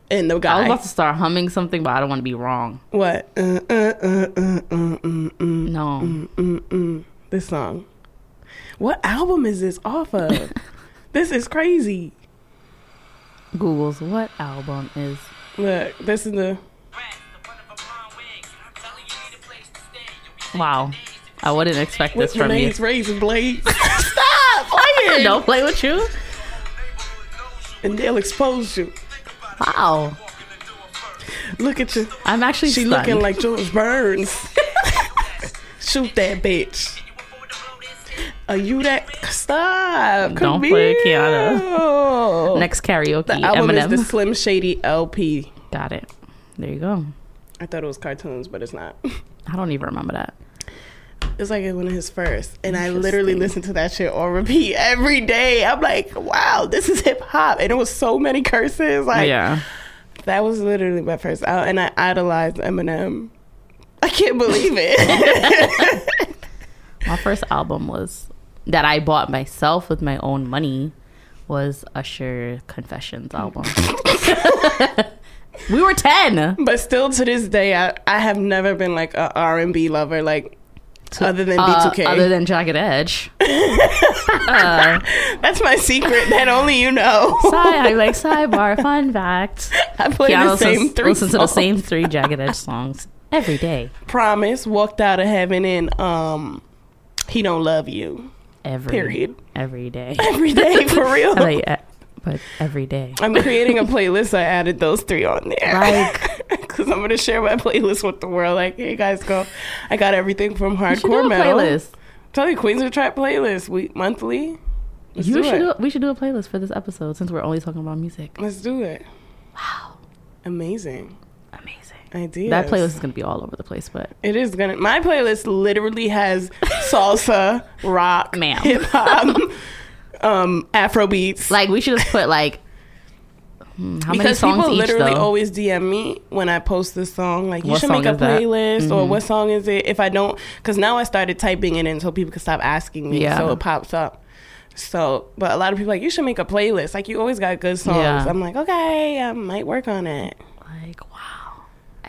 And the guy. I was about to start humming something, but I don't want to be wrong. what? Uh, uh, uh, uh, uh, mm, mm, No. This song. What album is this off of? <laughs> this is crazy. Google's what album is? Look, this is the Wow, I wouldn't expect this with from you. Razor blades. <laughs> Stop playing. Don't play with you. and they'll expose you. Wow, Look at you. I'm actually She stunned. looking like George Burns. <laughs> Shoot that bitch. Are you that? Stop. Don't Come play. Kianna. next karaoke. The album Eminem. is the Slim Shady LP. Got it. There you go. I thought it was cartoons, but it's not. <laughs> I don't even remember that. It's like one of his first, and I literally listened to that shit on repeat every day. I'm like, wow, this is hip hop, and it was so many curses. Like, yeah. that was literally my first album, and I idolized Eminem. I can't believe it. <laughs> My first album was that I bought myself with my own money was Usher Confessions album. <laughs> we were 10. But still to this day, I, I have never been like a R and B lover, like other than Uh, B2K. other than Jagged Edge. <laughs> uh, That's my secret that only you know. side, I like sidebar, fun fact. I play the Keanu same three listens to the same three Jagged Edge songs every day. Promise, walked out of heaven, and um, he don't love you. Every, Period. Every day. <laughs> Every day <laughs> for real. Like, uh, but every day. I'm creating a playlist. I added those three on there. Like, <laughs> because I'm gonna share my playlist with the world. Like, hey guys, go! I got everything from You should do hardcore metal. playlist. Tell you, Queens of Trap playlist. We monthly. Let's You do should. Do, we should do a playlist for this episode since we're only talking about music. Let's do it. Wow, Amazing amazing. Idea. That playlist is gonna be all over the place, but It is gonna. My playlist literally has salsa, <laughs> rock, hip hop, um, Afro beats. like we should just put like hmm, how many because people literally always DM me when I post this song, like you What should make a playlist or Mhm. what song is it? If I don't, because now I started typing it in so people can stop asking me, Yeah. so it pops up. So, but a lot of people are like you should make a playlist. Like you always got good songs. Yeah. I'm like, okay, I might work on it.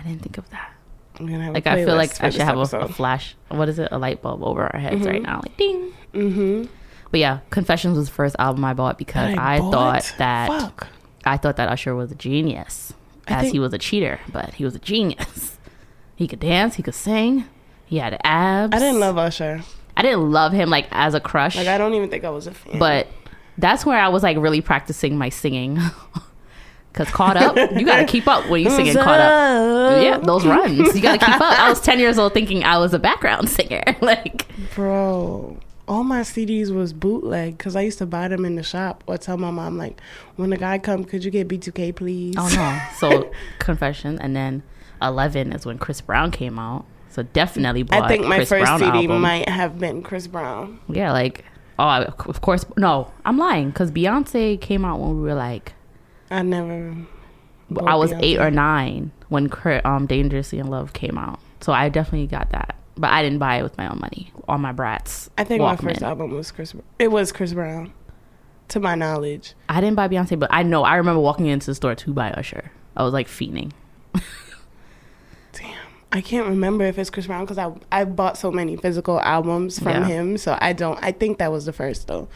I didn't think of that. Like I feel like I should have a, a flash. What is it? A light bulb over our heads right now, like ding. Mm-hmm. But yeah, Confessions was the first album I bought because I, thought that Fuck. I thought that Usher was a genius, I as think- he was a cheater, but he was a genius. <laughs> he could dance, he could sing, he had abs. I didn't love Usher. I didn't love him like as a crush, Like I don't even think I was a fan. but that's where I was like really practicing my singing. <laughs> Cause caught up, you gotta keep up when you singing caught up. Yeah, those runs, you gotta keep up. I was ten years old thinking I was a background <laughs> singer. <laughs> like, bro, all my CDs was bootleg because I used to buy them in the shop or tell my mom like, when the guy come, could you get B2K please? oh no. <laughs> So confession, and then eleven is when Chris Brown came out. So definitely bought. I think my Chris first Brown CD album. might have been Chris Brown. Yeah, like oh, of course. No, I'm lying because Beyonce came out when we were like I never. I was eight or nine when um Dangerously in Love came out. So I definitely got that, but I didn't buy it with my own money. All my brats. I think my first album was Chris. It was Chris Brown, to my knowledge. I didn't buy Beyonce, but I know I remember walking into the store to buy Usher. I was like fiending. <laughs> Damn, I can't remember if it's Chris Brown because I I bought so many physical albums from Yeah. him, so I don't. I think that was the first though,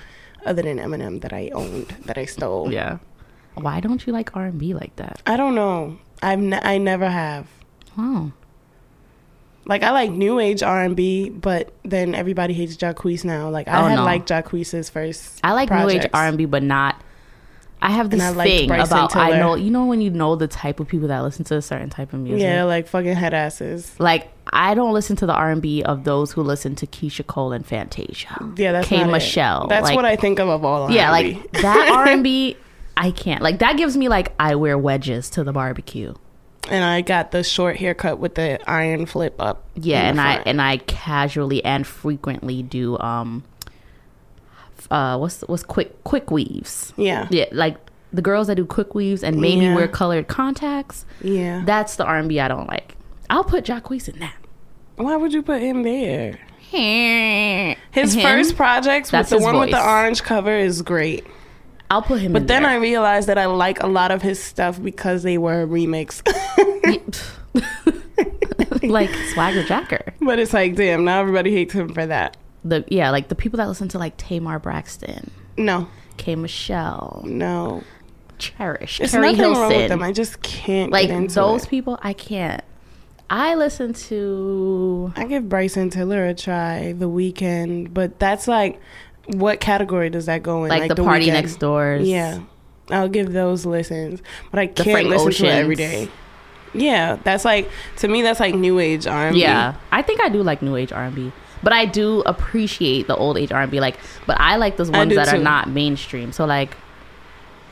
other than Eminem that I owned that I stole. Yeah. Why don't you like R and B like that? I don't know. I've ne- I never have. Oh, Like I like new age R and B, but then everybody hates Jacquees now. Like I Oh, had no. liked Jacquees' first. I like new age. R and B, but not. I have this I thing about I know you know when you know the type of people that listen to a certain type of music. Yeah, like fucking head asses. Like I don't listen to the R and B of those who listen to Keyshia Cole and Fantasia. Yeah, that's K not it. Michelle. That's like, what I think of of all. Yeah, R&B. like that R and B. <laughs> I can't. Like that gives me like I wear wedges to the barbecue. and I got the short haircut with the iron flip up. Yeah, and I and I casually and frequently do um uh what's what's quick quick weaves. yeah, Yeah, like the girls that do quick weaves and maybe Yeah. wear colored contacts. yeah. That's the R&B I don't like. I'll put Jacquees in that. Why would you put him there? His Him? first projects with That's the one with the orange cover is great. I'll put him. But then I realized that I like a lot of his stuff because they were a remix. <laughs> <laughs> like Swagger Jacker. but it's like, damn, now everybody hates him for that. The yeah, like the people that listen to like Tamar Braxton, No, K Michelle, no. Cherish, There's Keri nothing wrong with Hilson. them. I just can't like those it. people, I can't. I listen to I give Bryson Tiller a try the Weeknd, but that's like, what category does that go in? like, the, party Weeknd. next doors. Yeah, I'll give those listens, but I can't listen to it every Oceans. day. Yeah, that's like to me. That's like new age R and B. Yeah, I think I do like new age R and B, but I do appreciate the old age R and B. Like, but I like those ones that are not mainstream. So like,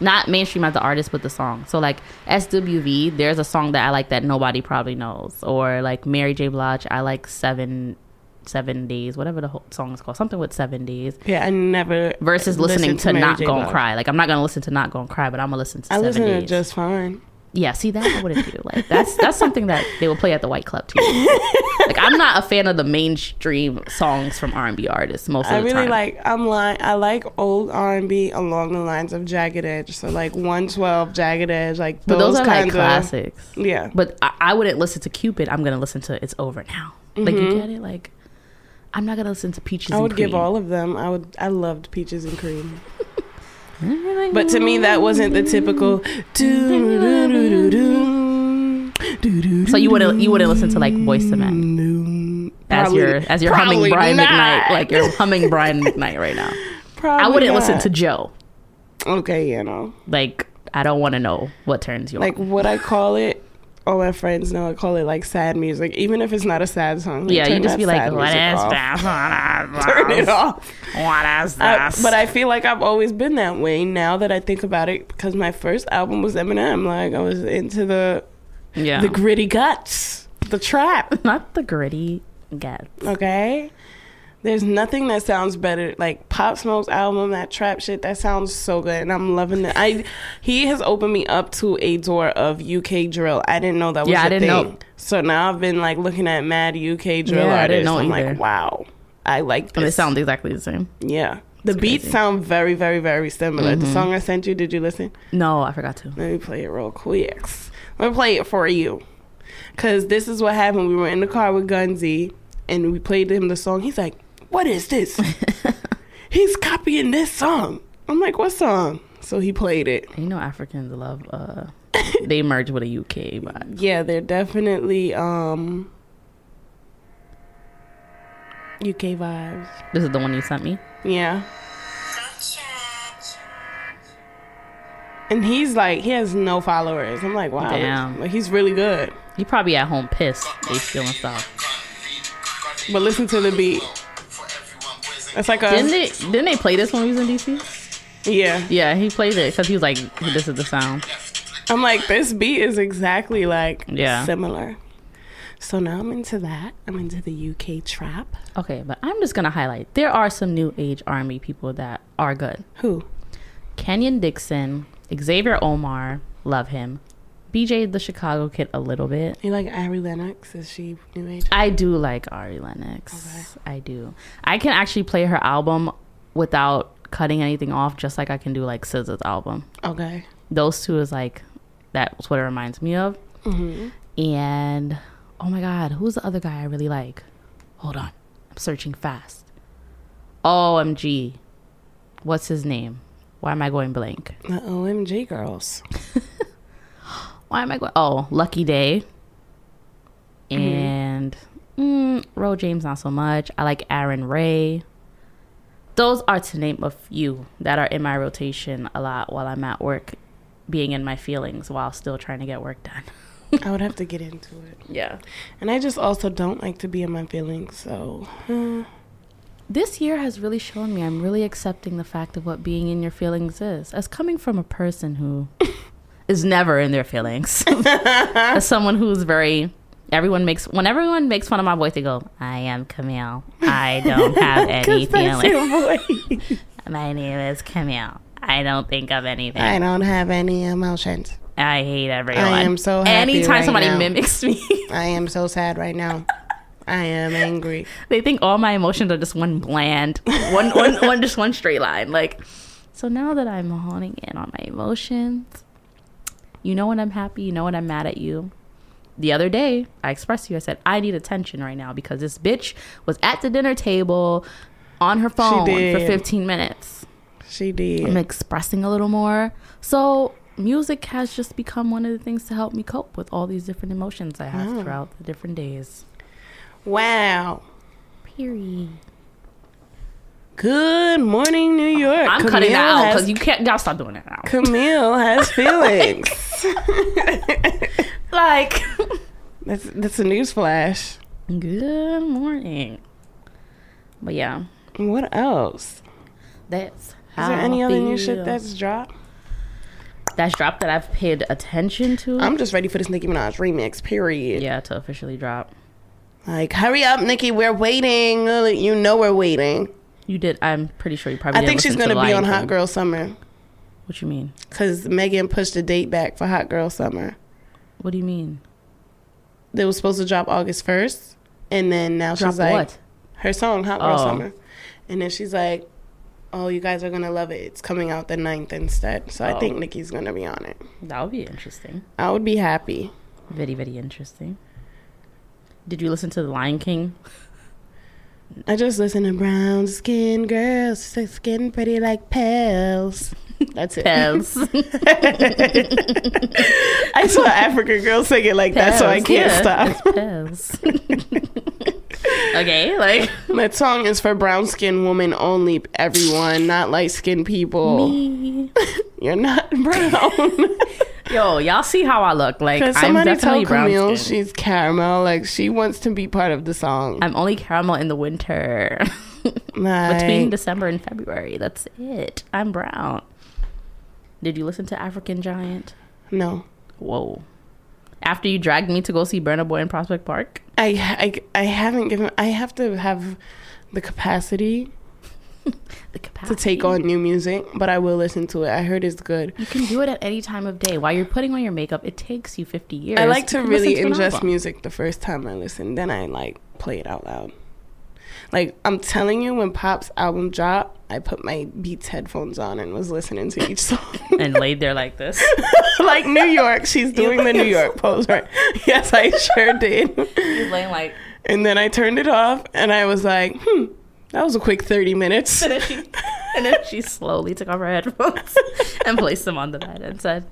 not mainstream as the artist, but the song. So like SWV, there's a song that I like that nobody probably knows, or like Mary J. Blige, I like seven seven days, whatever the whole song is called, something with seven days. yeah. I never Versus listening listened to, Not J. Gonna. Cry. Like I'm not gonna listen to Not Gonna Cry, but I'm gonna listen to I Seven listen to just fine. Yeah, see that I wouldn't do. Like that's that's something that they will play at the White Club too. <laughs> like I'm not a fan of the mainstream songs from R and B artists most of I the really time. like. I'm like. I like old R and B along the lines of Jagged Edge. So like 112, Jagged Edge, like but those, those are like kinds of classics. yeah. But I, I wouldn't listen to Cupid. I'm gonna listen to It's Over Now. Like you mm-hmm. get it? Like I'm not gonna listen to Peaches. I would give all of them. I would. I loved Peaches and Cream. <laughs> But to me, that wasn't the typical. <laughs> So you wouldn't you wouldn't listen to like Boyz II Men as Probably- your as your humming Brian not. McKnight, like you're <laughs> humming Brian McKnight right now. Probably I wouldn't not. listen to Joe. Okay, you know, Like I don't want to know what turns you like on. Like what I call it. All my friends know I call it like sad music, even if it's not a sad song. like, Yeah, you just be like, sad what music is off. that? What is <laughs> Turn it off. What is I- this? but I feel like I've always been that way. Now that I think about it, because my first album was Eminem. Like I was into the yeah. the gritty guts, the trap. Not the gritty guts. Okay. There's nothing that sounds better like Pop Smoke's album, that trap shit. That sounds so good, and I'm loving it. I he has opened me up to a door of UK drill. I didn't know that was Yeah, I didn't thing. know. So now I've been like looking at mad UK drill Yeah, I artists. didn't know I'm either. like, wow, I like this. And they sound exactly the same. yeah. The It's beats crazy. sound very, very, very similar. The Mhm. song I sent you, did you listen? No, I forgot to. Let me play it real quick. Let me play it for you. Cause this is what happened. We were in the car with Gunzy and we played him the song. He's like, What is this? <laughs> He's copying this song. I'm like, What song? So he played it. You know, Africans love. uh <laughs> They merge with a UK vibe. Yeah, they're definitely um UK vibes. This is the one you sent me. Yeah. And he's like, he has no followers. I'm like, wow, Damn. like, he's really good. You probably at home pissed. They stealing stuff. But listen to the beat. It's like a Didn't they? Didn't they play this when we was in DC? yeah. Yeah, he played it because he was like, "This is the sound." I'm like, this beat is exactly like Yeah. similar. So now I'm into that. I'm into the UK trap. Okay, but I'm just gonna highlight. There are some new age army people that are good. Who? Kenyon Dixon, Xavier Omar, love him. BJ the Chicago Kid a little bit. You like Ari Lennox? Is she new age? I do like Ari Lennox. Okay. I do. I can actually play her album without cutting anything off, just like I can do like SZA's album. Okay. Those two is like that's what it reminds me of. hmm And oh my god, who's the other guy I really like? Hold on, I'm searching fast. OMG, what's his name? Why am I going blank? The OMG girls. <laughs> Why am I going? Oh, Lucky Daye. And mm, Ro James, not so much. I like Aaron Ray. Those are to name a few that are in my rotation a lot while I'm at work, being in my feelings while still trying to get work done. I would have to get into it. <laughs> Yeah. And I just also don't like to be in my feelings. So uh, This year has really shown me I'm really accepting the fact of what being in your feelings is. As coming from a person who <laughs> is never in their feelings, <laughs> as someone who's very. Everyone makes when everyone makes fun of my voice, they go, "I am Camille. I don't <laughs> have any feelings. <laughs> My name is Camille. I don't think of anything. I don't have any emotions. I hate everyone. I am so happy Anytime right somebody now. mimics me, I am so sad right now. I am angry. they think all my emotions are just one bland, one, one, one, just one straight line. Like, so now that I'm honing in on my emotions, you know when I'm happy, you know when I'm mad at you. The other day, I expressed to you, I said, I need attention right now because this bitch was at the dinner table on her phone for 15 minutes. She did. I'm expressing a little more. So, music has just become one of the things to help me cope with all these different emotions I have Wow. throughout the different days. Wow. Period. Good morning, New York. I'm cutting that out because you can't. Y'all stop doing that now. Camille has <laughs> feelings. <laughs> Like, <laughs> that's that's a news flash. good morning. But yeah, What else? that's Is there any I other new shit that's dropped? that's dropped that I've paid attention to. I'm just ready for this Nicki Minaj remix. Period. yeah, to officially drop. Like, hurry up, Nicki. We're waiting. You know we're waiting. You did. I'm pretty sure you probably. I think she's gonna be on Hot Girl Summer What you mean? because Megan pushed the date back for Hot Girl Summer. What do you mean? They was supposed to drop August first, and then now Drop she's like what? her song Hot Girl Oh. Summer, and then she's like, "Oh, you guys are gonna love it. It's coming out the 9th instead." So I Oh. think Nicki's gonna be on it. That would be interesting. I would be happy. Very, very interesting. Did you listen to The Lion King? <laughs> I just listen to brown skin girls, skin pretty like pals. That's it. Pels. <laughs> <laughs> I saw African girls sing it like that, so I can't yeah, stop. Pels. <laughs> okay, like That song is for brown skinned women only, everyone, not light skinned people. me. You're not brown. Yo, y'all see how I look? Like I'm somebody definitely told brown Camille she's caramel. Like she wants to be part of the song. I'm only caramel in the winter. <laughs> Like, Between December and February. That's it. I'm brown. Did you listen to African Giant? no, Whoa. After you dragged me to go see Burna Boy in Prospect Park? I, I I haven't given. I have to have the capacity <laughs> The capacity. to take on new music, but I will listen to it. I heard it's good. You can do it at any time of day. While you're putting on your makeup, it takes you 50 years. I like to really to ingest music the first time I listen, then I like play it out loud. Like I'm telling you, when Pop's album dropped, I put my Beats headphones on and was listening to each <laughs> song. And laid there like this. <laughs> like New York, she's doing the New York pose, right? Yes, I sure did. You're laying like. And then I turned it off, and I was like, hmm, that was a quick thirty minutes. And then, she, and then she slowly took off her headphones <laughs> and placed them on the bed and said,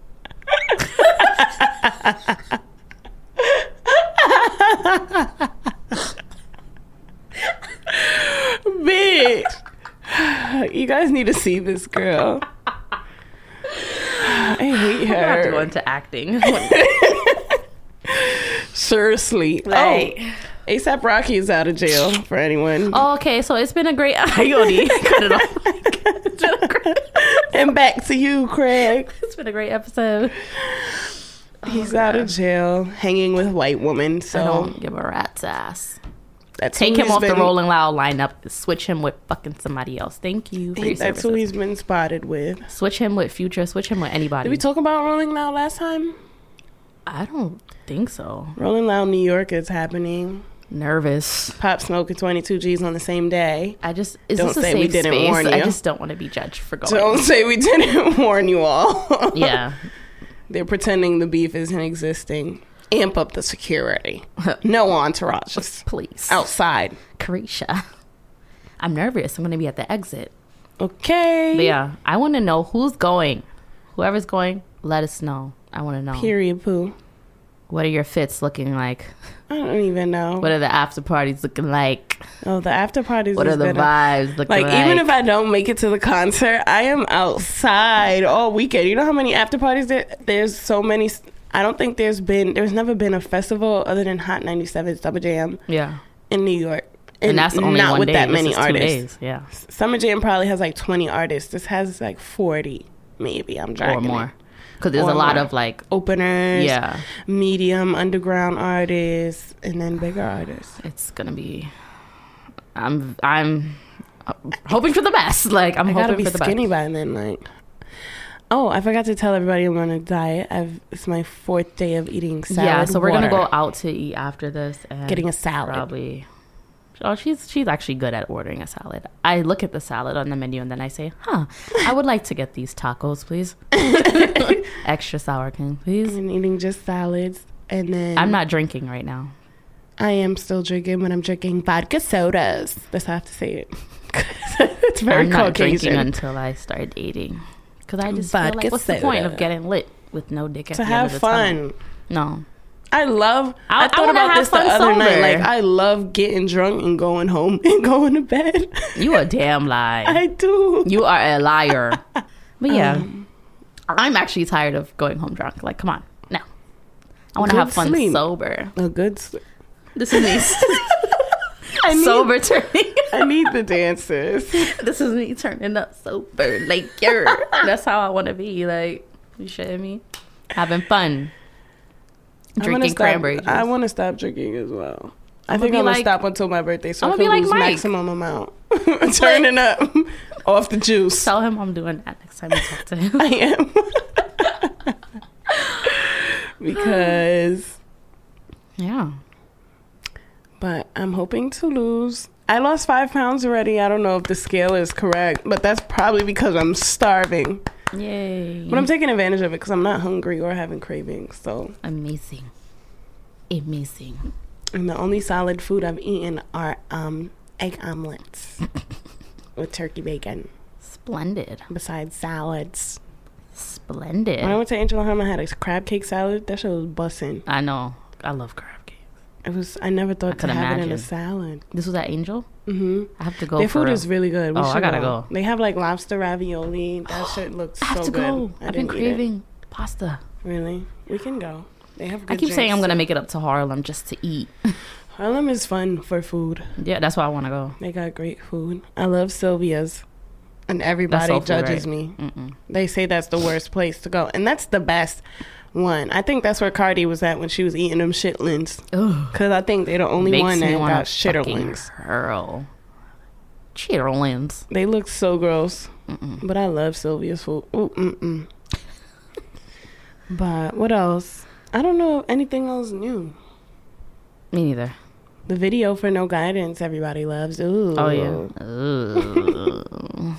Bitch, you guys need to see this girl. I hate I have to go her. into acting. <laughs> Seriously. Like- oh, ASAP Rocky is out of jail for anyone. Oh, okay, so it's been a great. <laughs> Iodi, <laughs> cut it off. It's been a great, And back to you, Craig. it's been a great episode. He's out of jail, hanging with white women. I So don't give a rat's ass. that's Take him off the been- Rolling Loud lineup. Switch him with fucking somebody else. Thank you That's services. who he's been spotted with. Switch him with Future. Switch him with anybody. Did we talk about Rolling Loud last time? I don't think so. Rolling Loud New York is happening. Nervous. Pop Smoke and 22Gz on the same day. I just is Don't this a say safe we didn't space? warn I you. just don't want to be judged for going. Don't say we didn't <laughs> warn you all. Yeah. <laughs> They're pretending the beef isn't existing. Amp up the security. <laughs> No entourages, Please. outside. Carisha. I'm nervous. I'm going to be at the exit. Okay. But yeah, I want to know who's going. Whoever's going, let us know. I want to know. Period, poo. What are your fits looking like? I don't even know. What are the after parties looking like? oh, the after parties. What are the better. vibes looking Like, like? even if I don't make it to the concert, I am outside all weekend. You know how many after parties there? There's so many. I don't think there's been. There's never been a festival other than Hot 97's Double Jam yeah. in New York, And, that's only not one with day. that This many artists. days. Yeah. Summer Jam probably has like 20 artists. This has like 40, maybe. I'm Or more. it. Because there's a lot of like, openers, yeah, medium underground artists, and then bigger artists. it's to be. I'm, I'm hoping for the best. <laughs> Like, I'm I gotta hoping be for the skinny best. by then. Like, oh, I forgot to tell everybody I'm on a diet. I've it's my fourth day of eating salad. yeah, so we're going to go out to eat after this. And Getting a salad. Probably. Oh, she's she's actually good at ordering a salad. I look at the salad on the menu and then I say, "Huh, I would like to get these tacos, please. <laughs> Extra sour cream, please." and eating just salads, and then I'm not drinking right now. I am still drinking, but I'm drinking vodka sodas. That's how I have to say it. <laughs> it's very I'm not drinking until I start dating. Because I just feel like, what's the point of getting lit with no dick at to the have end of the tunnel? fun. No. I love. I- I, I thought wanna about this the other night. Like I love getting drunk and going home <laughs> and going to bed. You a damn lie. I do. You are a liar. <laughs> But yeah, Um, I'm actually tired of going home drunk. Like, come on, no. I want to have fun sleep. sober. A good. This is me <laughs> I need, sober turning. I need the dances. this is me turning up sober. Like, you're. That's how I want to be. Like, you shitting me? Having fun. I Drinking stop- cranberry juice. I want to stop drinking as well. I I'ma think I'm gonna like- stop until my birthday, so I I'ma can be like lose Mike. maximum amount. <laughs> Turning up <laughs> off the juice. Tell him I'm doing that next time you talk to him. <laughs> I am. because, <sighs> yeah. but I'm hoping to lose. I lost five pounds already. I don't know if the scale is correct, but that's probably because I'm starving. Yay. But I'm taking advantage of it because I'm not hungry or having cravings. So, Amazing. Amazing. and the only solid food I've eaten are um, egg omelets <laughs> with turkey bacon. Splendid. Besides salads. Splendid. When I went to Angel of Harlem, I had a crab cake salad. That shit was bussin'. I know. I love crab. It was. I never thought to could have it in a salad. This was at Angel? Mm-hmm. I have to go. Their food real. is really good. We Oh, I gotta go. They have like lobster ravioli. That <gasps> shit looks good I have so to good. go. I I've been didn't eat it. craving pasta. Really? We can go. They have I keep saying I'm gonna make it up to Harlem just to eat. <laughs> Harlem is fun for food. yeah, that's why I want to go. They got great food. I love Sylvia's. And everybody soul food, judges right? me. Mm-mm. They say that's the worst place to go. And that's the best one. I think that's where Cardi was at when she was eating them shitlins. Ugh. Because I think they're the only Makes one that got shitterlings. hurl. Chitterlings. They look so gross. But I love Sylvia's food. Ooh, mm-mm. but what else? I don't know if anything else new. Me neither. The video for No Guidance, everybody loves. Ooh. Oh yeah. Ugh.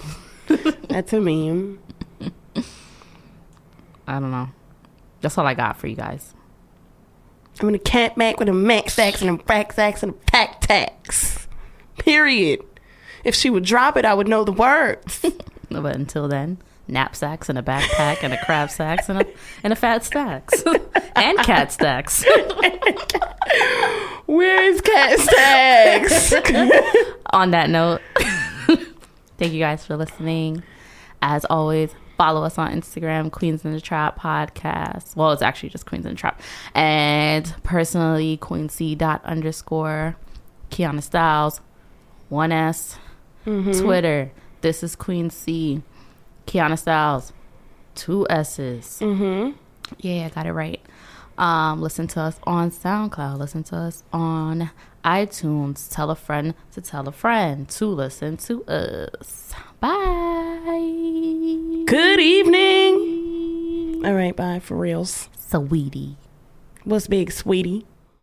<laughs> That's a meme. <laughs> I don't know. That's all I got for you guys. I'm in a cat back with a max tax and a back tax and a pack tax. Period. If she would drop it, I would know the words. <laughs> But until then, knapsacks and a backpack and a crab sacks and a and a fat stacks <laughs> and cat stacks. <laughs> Where is cat stacks? On that note, thank you guys for listening. As always, follow us on Instagram, Queens in the Trap podcast. Well, it's actually just Queens in the Trap. And personally, Queen C dot underscore Kianna Styles, one S. Twitter, this is Queen C. Kianna Styles, two S's. mm-hmm. Yeah, I got it right. Um, listen to us on SoundCloud. Listen to us on iTunes. Tell a friend to tell a friend to listen to us. Bye. Good evening. All right, bye for reals. Sweetie. What's big, sweetie?